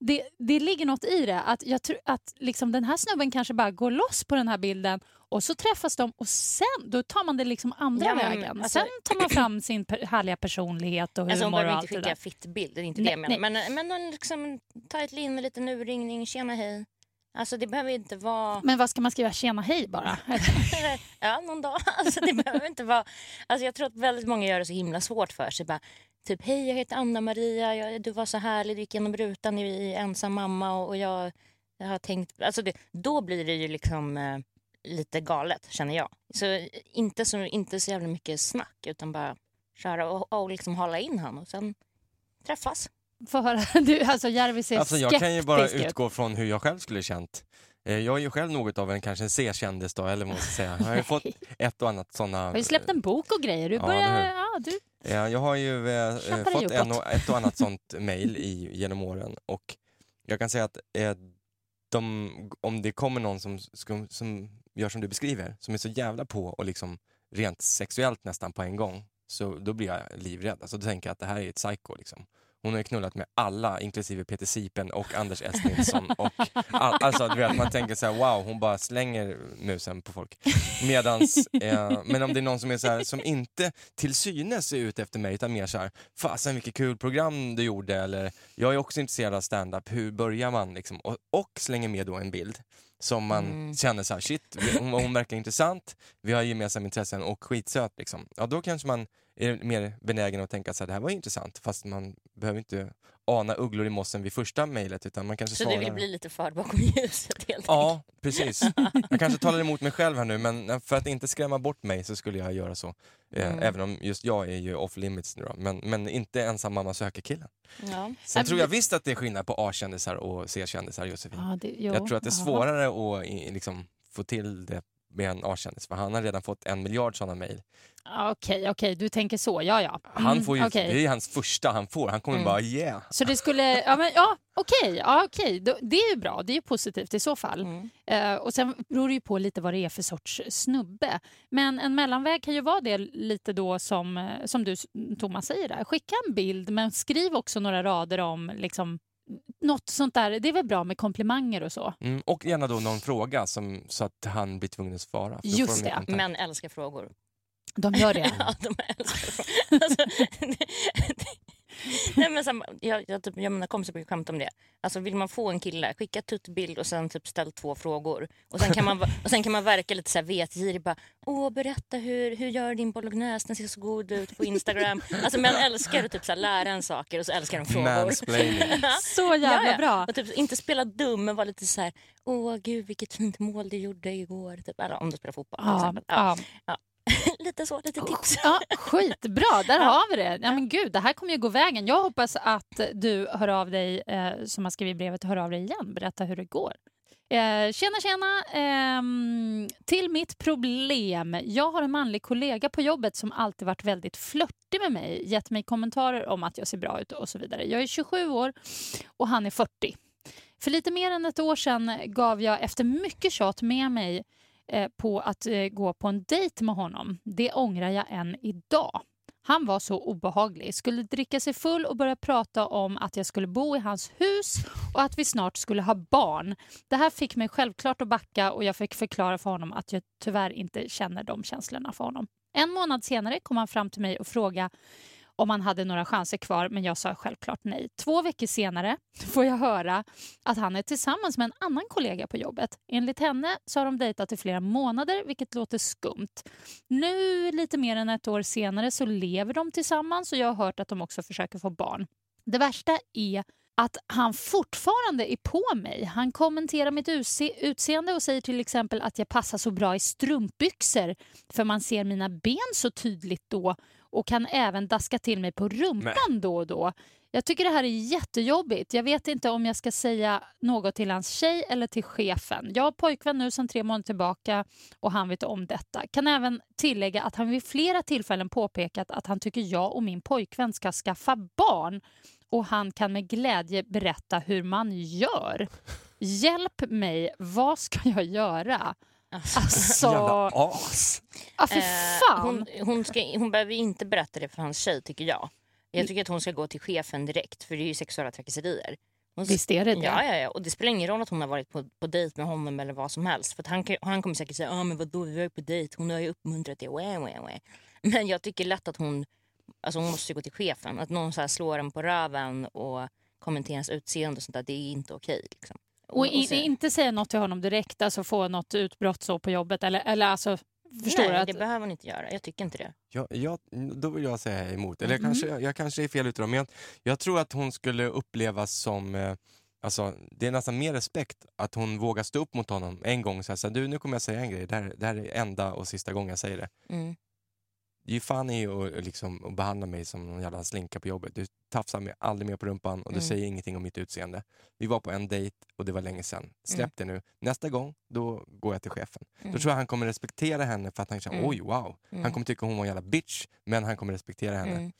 det, det ligger något i det. Att, jag tror, att liksom den här snubben kanske bara går loss på den här bilden och så träffas de och sen då tar man det liksom andra Ja, men, vägen. alltså- sen tar man fram sin per, härliga personlighet och Alltså humor och behöver allt inte skicka där. fittbild, det är inte Nej, det jag menar. Men, men hon liksom, ta ett lin med liten urringning, tjena hej. Alltså det behöver inte vara... Men vad ska man skriva? Tjena hej bara? ja, någon dag. Alltså, det behöver inte vara... Alltså, jag tror att väldigt många gör det så himla svårt för sig. Bara, typ, hej jag heter Anna-Maria, jag, du var så härlig, du gick genom rutan i, i ensam mamma och, och jag, jag har tänkt... Alltså det, då blir det ju liksom eh, lite galet känner jag. Så inte så, inte så jävla mycket snack utan bara köra och, och liksom hålla in han och sen träffas. Få höra. Du, alltså Järvi ser Alltså jag kan ju bara skeptisk ut. utgå från hur jag själv skulle känt. Eh, Jag är ju själv något av en kanske en C-kändis då, eller ska säga. Jag har ju fått ett och annat sådana... Har ju släppt en bok och grejer. Du Ja, börjar... Ja, du... Ja, jag har ju eh, fått en och, ett och annat sånt i, genom åren och jag kan säga att eh, de, om det kommer någon som, som, som gör som du beskriver, som är så jävla på och liksom rent sexuellt nästan på en gång, så då blir jag livrädd. Alltså, då tänker jag att det här är ett psycho. Liksom. Hon har ju knullat med alla, inklusive Peter Sipen och Anders S. Nilsson. Och all, alltså, du vet, man tänker så här, wow, hon bara slänger musen på folk. Medans, eh, men om det är någon som är så här, som inte till synes är ute efter mig, utan mer så här, fasen vilket kul program du gjorde, eller jag är också intresserad av stand-up, hur börjar man? Liksom? Och, och slänger med då en bild som man Mm. känner så här, shit, hon, hon verkar intressant, vi har gemensamma intressen och skitsöt. Liksom. Ja, då kanske man är mer benägen att tänka så här, det här var intressant, fast man behöver inte ana ugglor i mossen vid första mejlet, utan man kanske Så svarar... du vill bli lite förd bakom ljuset helt Ja, precis. Jag kanske talar emot mig själv här nu, men för att inte skrämma bort mig så skulle jag göra så. Eh, Mm. Även om just jag är ju off limits nu då, men, men inte ensam mamma söker killen. Ja. Sen tror jag visst att det är skillnad på A-kändisar och C-kändisar, Josefin. Ja, det, jag tror att det är svårare att i- liksom, få till det med en A-kändis, för han har redan fått en miljard sådana mejl. Ja, Okej, okej, du tänker så. Ja, ja. Mm, Han får ju, okej. Det är hans första han får, han kommer Mm. bara yeah. Så det skulle... Ja, men, ja okej. Ja, okej. Då- Det är ju bra. Det är ju positivt i så fall. Mm. Eh, och Sen beror det ju på lite vad det är för sorts snubbe. Men en mellanväg kan ju vara det lite då som, eh, som du Thomas säger där. Skicka en bild men skriv också några rader om liksom, något sånt där. Det är väl bra med komplimanger och så. Mm, och gärna då någon fråga som, så att han blir tvungen att svara. Just det. Män älskar frågor. De gör det. ja, de älskar frågor. Alltså, det- Nej, men här, jag, jag, typ, jag mina kompisar brukar skämta om det. Alltså, vill man få en kille, skicka tuttbild och sen typ ställ två frågor. Och sen kan man, och sen kan man verka lite så här vetgirig. Bara, Åh, berätta hur, hur gör din bolognese? Den ser så god ut på Instagram. Alltså, män älskar att typ, så här, lära en saker och så älskar de frågor. Så jävla bra. Och typ, inte spela dum men vara lite så här, åh gud vilket fint mål du gjorde igår. Typ, eller om du spelar fotboll Ja, ja. Ja. lite så, lite tips. Ja, skitbra, där har vi det. Ja, men gud, det här kommer ju gå vägen. Jag hoppas att du hör av dig, eh, som har skrivit brevet, hör av dig igen. Berätta hur det går. Eh, tjena, tjena. Ehm, till mitt problem. Jag har en manlig kollega på jobbet som alltid varit väldigt flörtig med mig, gett mig kommentarer om att jag ser bra ut och så vidare. Jag är 27 år och han är 40. För lite mer än ett år sedan gav jag efter mycket tjat med mig eh, Eh, på att eh, gå på en dejt med honom. Det ångrar jag än idag. Han var så obehaglig, skulle dricka sig full och börja prata om att jag skulle bo i hans hus och att vi snart skulle ha barn. Det här fick mig självklart att backa och jag fick förklara för honom att jag tyvärr inte känner de känslorna för honom. En månad senare kom han fram till mig och frågade om han hade några chanser kvar, men jag sa självklart nej. Två veckor senare får jag höra att han är tillsammans med en annan kollega på jobbet. Enligt henne så har de dejtat i flera månader, vilket låter skumt. Nu, lite mer än ett år senare, så lever de tillsammans och jag har hört att de också försöker få barn. Det värsta är att han fortfarande är på mig. Han kommenterar mitt utseende och säger till exempel att jag passar så bra i strumpbyxor för man ser mina ben så tydligt då och kan även daska till mig på rumpan då och då. Jag tycker det här är jättejobbigt. Jag vet inte om jag ska säga något till hans tjej eller till chefen. Jag har pojkvän nu sedan tre månader tillbaka och han vet om detta. Kan även tillägga att han vid flera tillfällen påpekat att han tycker jag och min pojkvän ska skaffa barn och han kan med glädje berätta hur man gör. Hjälp mig, vad ska jag göra? Alltså, Jävla as. ja, fy Eh, fan. hon, hon, ska, hon behöver inte berätta det för hans tjej tycker jag. Jag tycker att hon ska gå till chefen direkt för det är ju sexuella trakasserier. Hon, Visst är det det? Ja, ja, ja. Och det spelar ingen roll att hon har varit på, på dejt med honom eller vad som helst. För att han, han kommer säkert säga, ah, men vadå vi var ju på dejt, hon har ju uppmuntrat det. Wah, wah, wah. Men jag tycker lätt att hon, alltså hon måste gå till chefen. Att någon så här slår en på röven och kommenterar ens utseende och sånt där, det är inte okej. Liksom. Och in, se. inte säga något till honom direkt, alltså få något utbrott så på jobbet. Eller, eller alltså, förstår Nej, du? Att, det behöver hon inte göra. Jag tycker inte det. Jag, jag, då vill jag säga emot. Eller jag, Mm. kanske, jag kanske är fel ute då, men jag, jag tror att hon skulle upplevas som eh, Alltså, det är nästan mer respekt att hon vågar stå upp mot honom en gång och säga så här, du nu kommer jag säga en grej, det här, det här är enda och sista gången jag säger det. Mm. Det är ju fan i att liksom, att behandla mig som någon jävla slinka på jobbet. Du tafsar mig aldrig mer på rumpan och du Mm. säger ingenting om mitt utseende. Vi var på en dejt och det var länge sedan. Släpp Mm. det nu. Nästa gång, då går jag till chefen. Mm. Då tror jag han kommer respektera henne för att han känner, Mm. oj wow. Mm. Han kommer tycka hon var en jävla bitch, men han kommer respektera henne. Mm.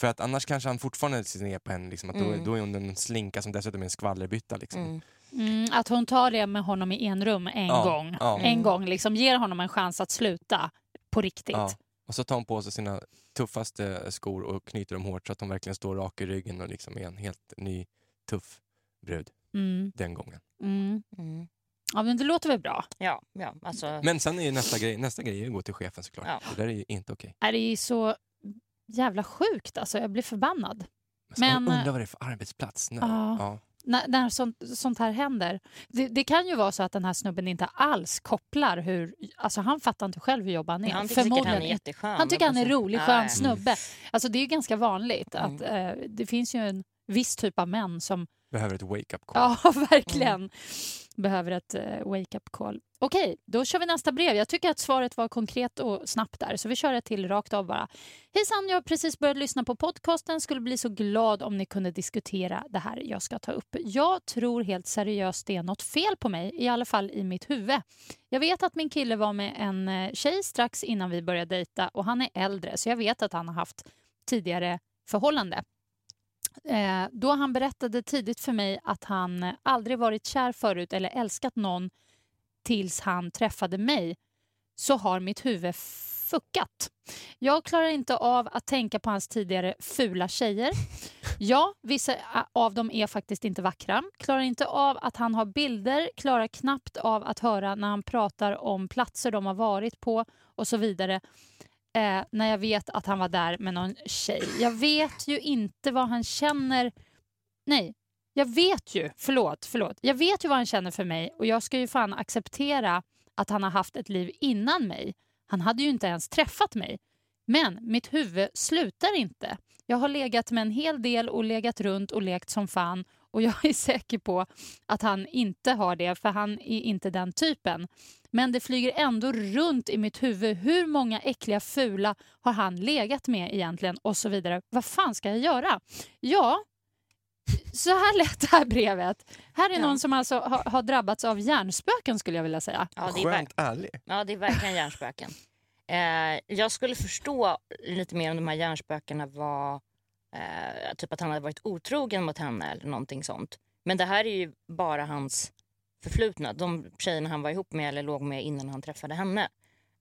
För att annars kanske han fortfarande ser ner på henne, liksom, att då, Mm. då är hon en slinka som dessutom är en skvallerbytta. Liksom. Mm. mm, att hon tar det med honom i en rum en Ja, gång. ja. En gång, liksom ger honom en chans att sluta på riktigt. Ja. Och så tar hon på sig sina tuffaste skor och knyter dem hårt så att hon verkligen står rak i ryggen och liksom är en helt ny, tuff brud Mm, den gången. mm. Mm. Ja, men det låter väl bra? Ja, ja, alltså. Men sen är ju nästa grej, nästa grej är att gå till chefen såklart. Ja. Det där är ju inte okej. Är det är så jävla sjukt alltså. Jag blir förbannad. Men, Men, undrar vad det är för arbetsplats. Nej. ja. Ja. När, när sånt, sånt här händer. Det, det kan ju vara så att den här snubben inte alls kopplar hur... Alltså han fattar inte själv hur jobbig han är. han tycker säkert han är jätteskön. Han tycker han är jag. rolig, skön snubbe. Alltså det är ju ganska vanligt att Mm. eh, det finns ju en viss typ av män som Behöver ett wake-up call. ja, verkligen behöver ett eh, wake-up call. Okej, då kör vi nästa brev. Jag tycker att svaret var konkret och snabbt där, så vi kör ett till rakt av bara. Hejsan, jag har precis börjat lyssna på podcasten. Skulle bli så glad om ni kunde diskutera det här jag ska ta upp. Jag tror helt seriöst det är något fel på mig, i alla fall i mitt huvud. Jag vet att min kille var med en eh, tjej strax innan vi började dejta och han är äldre, så jag vet att han har haft tidigare förhållande. Eh, då han berättade tidigt för mig att han aldrig varit kär förut eller älskat någon tills han träffade mig så har mitt huvud fuckat. Jag klarar inte av att tänka på hans tidigare fula tjejer. Ja, vissa av dem är faktiskt inte vackra. Klarar inte av att han har bilder, klarar knappt av att höra när han pratar om platser de har varit på och så vidare. Eh, när jag vet att han var där med någon tjej. Jag vet ju inte vad han känner. Nej, jag vet ju, förlåt, förlåt. Jag vet ju vad han känner för mig och jag ska ju fan acceptera att han har haft ett liv innan mig. Han hade ju inte ens träffat mig. Men mitt huvud slutar inte. Jag har legat med en hel del och legat runt och lekt som fan och jag är säker på att han inte har det för han är inte den typen. Men det flyger ändå runt i mitt huvud. Hur många äckliga fula har han legat med egentligen? Och så vidare. Vad fan ska jag göra? Ja, så här lät det här brevet. Här är Ja. någon som alltså har, har drabbats av hjärnspöken skulle jag vilja säga. Ja, det är, Skönt ärlig. ja, det är verkligen hjärnspöken. Eh, jag skulle förstå lite mer om de här hjärnspökena var eh, typ att han hade varit otrogen mot henne eller någonting sånt. Men det här är ju bara hans förflutna. De tjejerna han var ihop med eller låg med innan han träffade henne.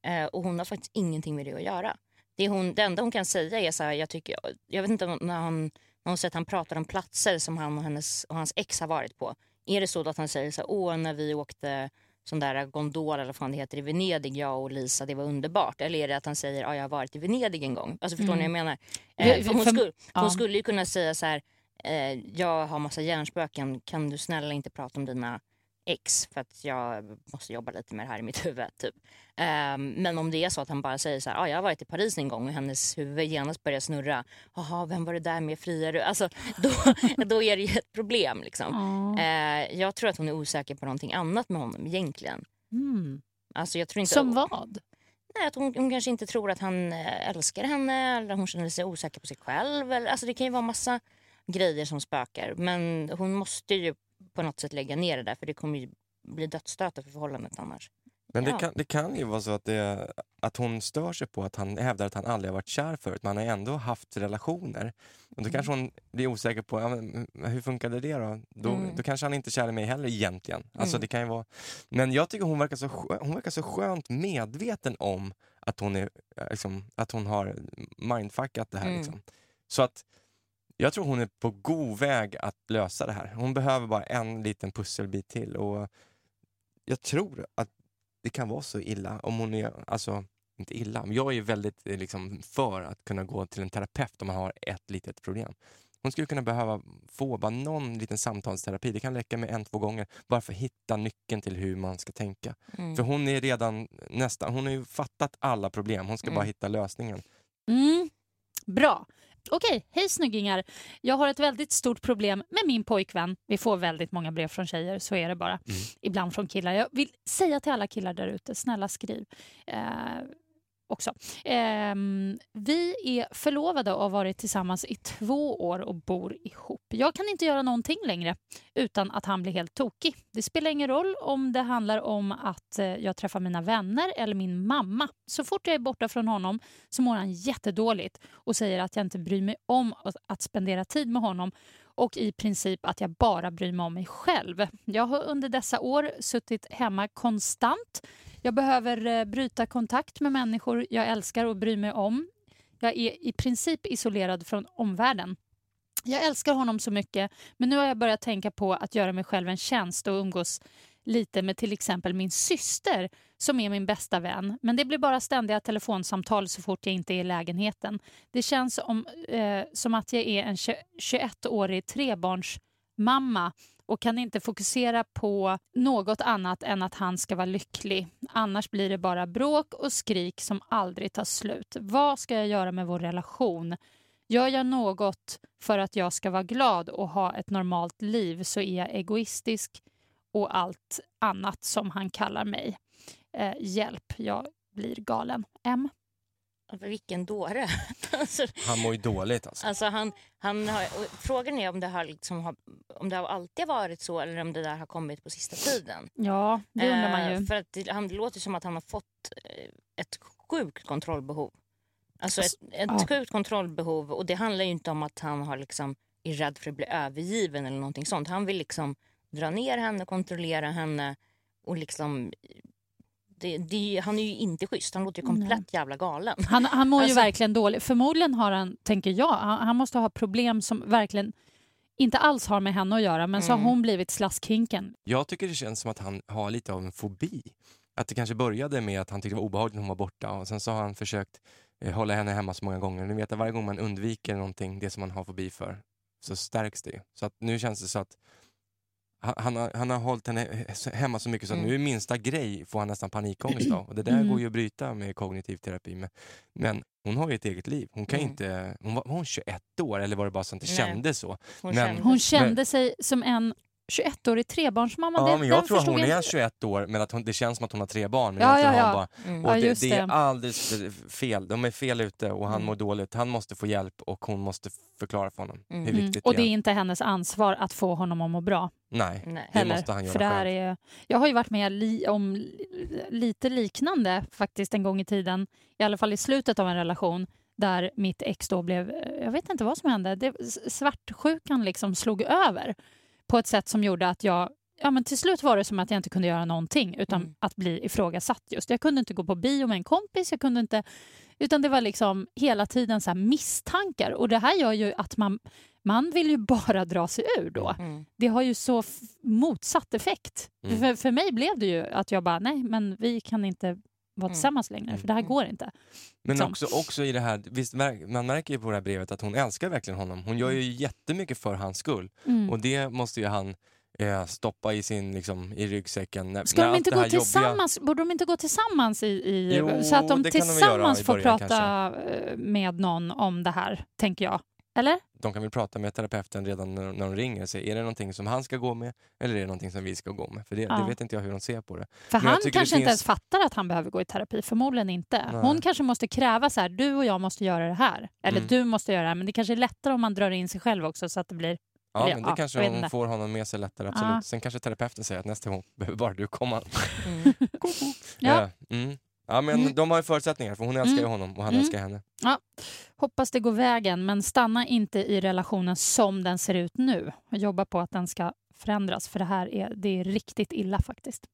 Eh, och hon har faktiskt ingenting med det att göra. Det, hon, det enda hon kan säga är så här, jag, tycker, jag vet inte om- när, han, när hon säger att han pratar om platser som han och, hennes, och hans ex har varit på. Är det så att han säger så här, åh när vi åkte sån där gondol eller vad det heter i Venedig, jag och Lisa, det var underbart. Eller är det att han säger, ja jag har varit i Venedig en gång. Alltså förstår ni vad jag menar? Vi- Eh, för hon, skulle, ja. hon skulle ju kunna säga så här, eh, jag har massa hjärnspöken, kan du snälla inte prata om dina ex för att jag måste jobba lite med det här i mitt huvud. Typ. Ehm, men om det är så att han bara säger så här, ah, jag har varit i Paris en gång och hennes huvud genast börjar snurra. Jaha, vem var det där med? Friar du? Alltså, då, då är det ju ett problem. Liksom. Ja. Eh, jag tror att hon är osäker på någonting annat med honom egentligen. Mm. Alltså, jag tror inte, Som vad? Nej, att hon, hon kanske inte tror att han eh, älskar henne eller hon känner sig osäker på sig själv. Eller, alltså, det kan ju vara massa grejer som spökar. Men hon måste ju på något sätt lägga ner det där för det kommer ju bli dödsstötar för förhållandet annars. Men det, Ja. kan, det kan ju vara så att, det, att hon stör sig på att han hävdar att han aldrig har varit kär förut, men han har ändå haft relationer. Och då kanske hon blir osäker på, ja, men, hur funkade det då? Då, Mm. då kanske han inte är kär i mig heller egentligen. Alltså, Mm. det kan ju vara... Men jag tycker hon verkar, så hon verkar så skönt medveten om att hon, är, eh, liksom, att hon har mindfuckat det här. Mm. Liksom. Så att jag tror hon är på god väg att lösa det här. Hon behöver bara en liten pusselbit till. Och jag tror att det kan vara så illa om hon är, alltså inte illa, men jag är väldigt eh, liksom, för att kunna gå till en terapeut om man har ett litet problem. Hon skulle kunna behöva få bara någon liten samtalsterapi. Det kan räcka med en, två gånger. Bara för att hitta nyckeln till hur man ska tänka. Mm. För hon är redan nästan, hon har ju fattat alla problem. Hon ska Mm. bara hitta lösningen. Mm. Bra. Okej, hej snyggingar. Jag har ett väldigt stort problem med min pojkvän. Vi får väldigt många brev från tjejer, så är det bara. Ibland från killar. Jag vill säga till alla killar där ute, snälla skriv. Eh, också. Eh, vi är förlovade och har varit tillsammans i två år och bor ihop. Jag kan inte göra någonting längre utan att han blir helt tokig. Det spelar ingen roll om det handlar om att eh, jag träffar mina vänner eller min mamma. Så fort jag är borta från honom så mår han jättedåligt och säger att jag inte bryr mig om att spendera tid med honom och i princip att jag bara bryr mig om mig själv. Jag har under dessa år suttit hemma konstant. Jag behöver eh, bryta kontakt med människor jag älskar och bryr mig om. Jag är i princip isolerad från omvärlden. Jag älskar honom så mycket, men nu har jag börjat tänka på att göra mig själv en tjänst och umgås lite med till exempel min syster som är min bästa vän. Men det blir bara ständiga telefonsamtal så fort jag inte är i lägenheten. Det känns om, eh, som att jag är en 21-årig trebarnsmamma och kan inte fokusera på något annat än att han ska vara lycklig. Annars blir det bara bråk och skrik som aldrig tar slut. Vad ska jag göra med vår relation? Gör jag något för att jag ska vara glad och ha ett normalt liv så är jag egoistisk och allt annat som han kallar mig. Eh, hjälp, jag blir galen. M. Vilken dåre. alltså, Han mår ju dåligt alltså. alltså han, han har, frågan är om det, har liksom har, om det har alltid varit så eller om det där har kommit på sista tiden. Ja, det undrar man Eh, ju. För att det, han, det låter som att han har fått eh, ett sjukt kontrollbehov. Alltså ett, ett ja. sjukt kontrollbehov och det handlar ju inte om att han har liksom, är rädd för att bli övergiven eller någonting sånt. Han vill liksom dra ner henne, kontrollera henne och liksom det, det, han är ju inte schysst, han låter ju komplett jävla galen. Han, han mår ju Alltså- verkligen dåligt. Förmodligen har han, tänker jag, han, han måste ha problem som verkligen inte alls har med henne att göra, men så har Mm. hon blivit slaskhinken. Jag tycker det känns som att han har lite av en fobi. Att det kanske började med att han tyckte det var obehagligt när hon var borta och sen så har han försökt eh, hålla henne hemma så många gånger. Ni vet att varje gång man undviker någonting, det som man har fobi för, så stärks det ju. Så att nu känns det så att han, han, har, han har hållit henne he- hemma så mycket så att Mm. nu är minsta grej får han nästan panikångest av. Och det där Mm. går ju att bryta med kognitiv terapi. Men, men hon har ju ett eget liv. Hon kan Mm. inte... Hon var, var hon 21 år eller var det bara så att det Nej. kändes så? Hon Men- kände- Hon kände sig som en 21-årig trebarnsmamma. Ja, Det- men jag tror hon är inte. 21 år men att hon, det känns som att hon har tre barn. Men Ja, ja, ja. bara, Mm. och Ja, det, det är det. alldeles fel. De är fel ute och han Mm. mår dåligt. Han måste få hjälp och hon måste förklara för honom Mm. hur viktigt Och det är är. inte hennes ansvar att få honom att må bra. Nej, Nej. det heller. måste han göra För det här själv. är, jag har ju varit med li, om li- lite liknande faktiskt en gång i tiden, i alla fall i slutet av en relation, där mitt ex då blev, jag vet inte vad som hände, det, svartsjukan liksom slog över på ett sätt som gjorde att jag Ja, men till slut var det som att jag inte kunde göra någonting utan Mm. att bli ifrågasatt. just. Jag kunde inte gå på bio med en kompis, jag kunde inte, utan det var liksom hela tiden så misstankar. Och det här gör ju att man, man vill ju bara dra sig ur då Mm. det har ju så motsatt effekt. Mm. För, för mig blev det ju att jag bara, nej men vi kan inte vara Mm. tillsammans längre för det här Mm. går inte. Men Som. också, också i det här, visst, man märker ju på det här brevet att hon älskar verkligen honom. Hon gör ju jättemycket för hans skull Mm. och det måste ju han eh, stoppa i sin liksom, i ryggsäcken. När, Ska när de inte gå här jobbiga- tillsammans? Borde de inte gå tillsammans i, i Jo, så att de de tillsammans i får början prata eh, med någon om det här, tänker jag. Eller? De kan väl prata med terapeuten redan när, när de ringer och säga, är det någonting som han ska gå med eller är det någonting som vi ska gå med? För det, Ja. det vet inte jag hur de ser på det. För Men han kanske inte ens finns- fattar att han behöver gå i terapi. Förmodligen inte. Nej. Hon kanske måste kräva så här, du och jag måste göra det här. Eller Mm. du måste göra det här. Men det kanske är lättare om man drar in sig själv också så att det blir... Ja, men ja, det kanske jag vet hon får honom med sig lättare, absolut. Ja. Sen kanske terapeuten säger att nästa gång behöver bara du komma. Mm. Ja. Ja, mm. Ja men Mm. de har ju förutsättningar för hon älskar ju Mm. honom och han Mm. älskar henne. Hoppas det går vägen, men stanna inte i relationen som den ser ut nu. Jobba på att den ska förändras, för det här är, det är riktigt illa faktiskt.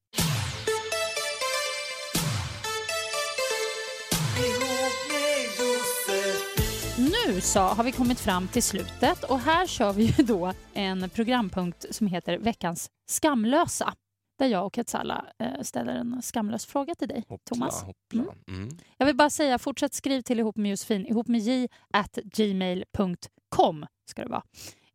Nu så har vi kommit fram till slutet och här kör vi ju då en programpunkt som heter Veckans skamlösa. Där jag och Quetzala eh, ställer en skamlös fråga till dig, Hoppla, Thomas. hoppla. Mm. Jag vill bara säga, fortsätt skriv till ihop med Josefin, ihop med j at gmail.com. ska det vara.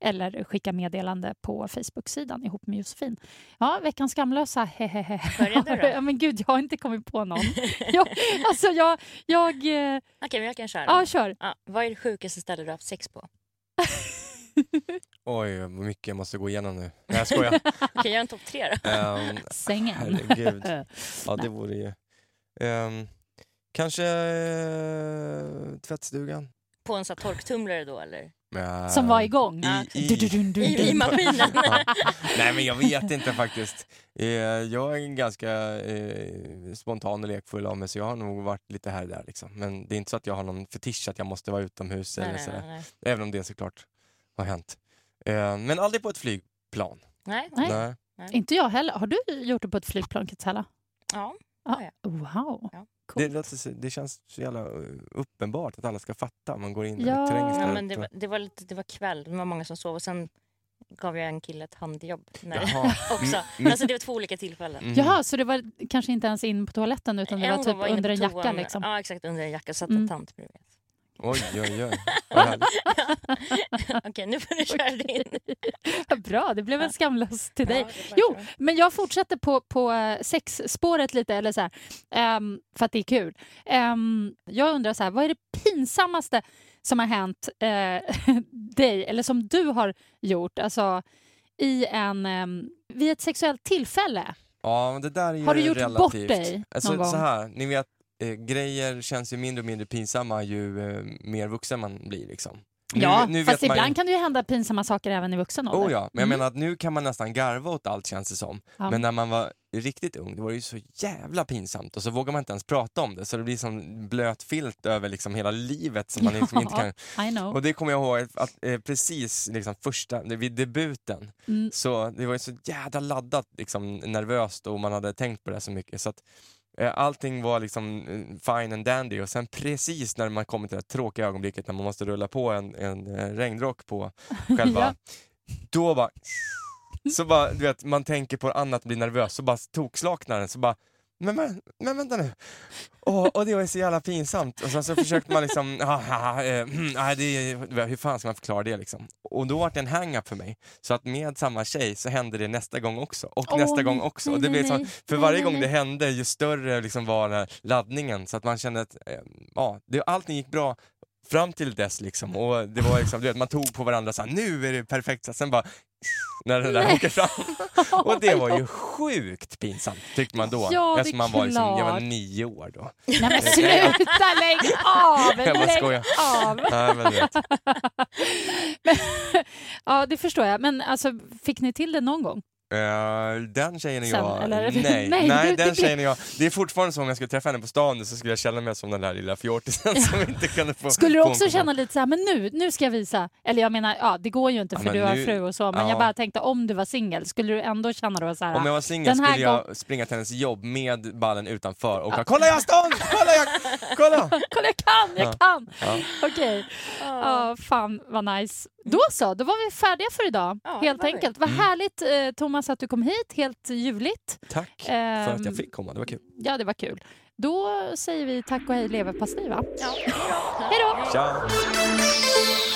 Eller skicka meddelande på Facebook-sidan ihop med Josefin. Ja, veckans skamlösa, hehehe. Börja du? Ja, men gud, jag har inte kommit på någon. jag, alltså, jag... jag eh, Okej, men jag kan köra. ja, kör. Ja, vad är det sjukaste stället du har haft sex på? Oj, vad mycket jag måste gå igenom nu. Nej, jag skojar. Okej, gör en topp tre då. Ehm, Sängen. Herregud. Ja, det vore ju... Ehm, kanske uh, tvättstugan. På en sån torktumlare då eller? Ehm, Som var igång. I, i, Du, du, du, du, I, du. i maskinen? Nej men jag vet inte faktiskt. Eh, jag är en ganska eh, spontan och lekfull av mig så jag har nog varit lite här och där. Liksom. Men det är inte så att jag har någon fetisch att jag måste vara utomhus. Nej, eller nej, sådär. nej, nej. Även om det såklart har hänt. Eh, men aldrig på ett flygplan. Nej. Nej. Inte jag heller. Har du gjort det på ett flygplan, Katsala? Ja. Ja. Wow. Det, låter, det känns så jävla eh, uppenbart att alla ska fatta. Man går in Ja. och trängs Ja, men det, var, det, var lite, det var kväll, det var många som sov och sen gav jag en kille ett handjobb. När, Jaha. också. Mm, Men alltså, det var två olika tillfällen. Mm. Jaha, så det var kanske inte ens in på toaletten utan det En var typ var under en jacka? Liksom. Ja, exakt. Under en jacka satt Mm. en tant bredvid. Oj, oj, oj. Okej, nu får du köra din. Bra, det blev en skamlös till dig. Jo, men jag fortsätter på, på eh, sexspåret lite, eller så här, ehm, för att det är kul. Ehm, jag undrar, så här, vad är det pinsammaste som har hänt eh, dig, eller som du har gjort, alltså i en, um, vid ett sexuellt tillfälle? Ja, men det där är ju Har du gjort relativt. bort dig alltså, någon gång? Så här, ni vet, eh, grejer känns ju mindre och mindre pinsamma ju eh, mer vuxen man blir. Liksom. Nu- ja, nu fast man ju- ibland kan det ju hända pinsamma saker även i vuxen ålder. Oh ja, men jag Mm. menar att nu kan man nästan garva åt allt känns det som. Ja. Men när man var riktigt ung, då var det ju så jävla pinsamt och så vågar man inte ens prata om det så det blir som blöt filt över liksom hela livet som man liksom inte kan... I know. Och det kommer jag ihåg att eh, precis liksom första, vid debuten, Mm. så det var ju så jävla laddat liksom nervöst och man hade tänkt på det så mycket så att allting var liksom eh, fine and dandy och sen precis när man kommer till det tråkiga ögonblicket när man måste rulla på en, en eh, regnrock på själva, Ja. då bara så bara, du vet, man tänker på annat och blir nervös, så bara tokslaknar den, så bara men, men, men vänta nu. Och, och det var så jävla pinsamt. Och sen så försökte man liksom, ah, ah, eh, mm, nej, det, är- hur fan ska man förklara det liksom? Och då var det en hang-up för mig. Så att med samma tjej så hände det nästa gång också. Och Åh, nästa gång också. Och det blev nej. för varje gång det hände, ju större liksom var här laddningen. Så att man kände att, eh, ja, det, allting gick bra fram till dess liksom. Och det var liksom, du vet, man tog på varandra och sa nu är det perfekt. Så sen bara, när den där Nej. åker fram. Och det var ju sjukt pinsamt tyckte man då. Ja, eftersom man var, liksom, jag var nio år då. Nej men sluta, lägg av! Jag lägg skojar. av! Nej, men, du vet. Men, ja, det förstår jag. Men alltså, fick ni till det någon gång? Eh, den tjejen Sen, jag, eller? nej, Nej, den tjejen och jag, det är fortfarande så om jag skulle träffa henne på stan så skulle jag känna mig som den där lilla fjortisen som inte kunde få Skulle du också på- känna lite så här, men nu, nu ska jag visa. Eller jag menar, ja det går ju inte Ja, för men du har nu- fru och så. Men ja. jag bara tänkte om du var singel, skulle du ändå känna då så här. Om jag var singel skulle jag gång- springa till hennes jobb med ballen utanför och kolla jag har stånd! Kolla jag, kolla! Kolla jag kan, jag Ja. kan! Ja. Okej. Ja, fan vad nice. Då så, då var vi färdiga för idag. Ja, helt enkelt. Vad härligt eh, Thomas att du kom hit, helt ljuvligt. Tack för Ehm, att jag fick komma, det var kul. Ja, det var kul. Då säger vi tack och hej leverpastej va? Ja, Hej då!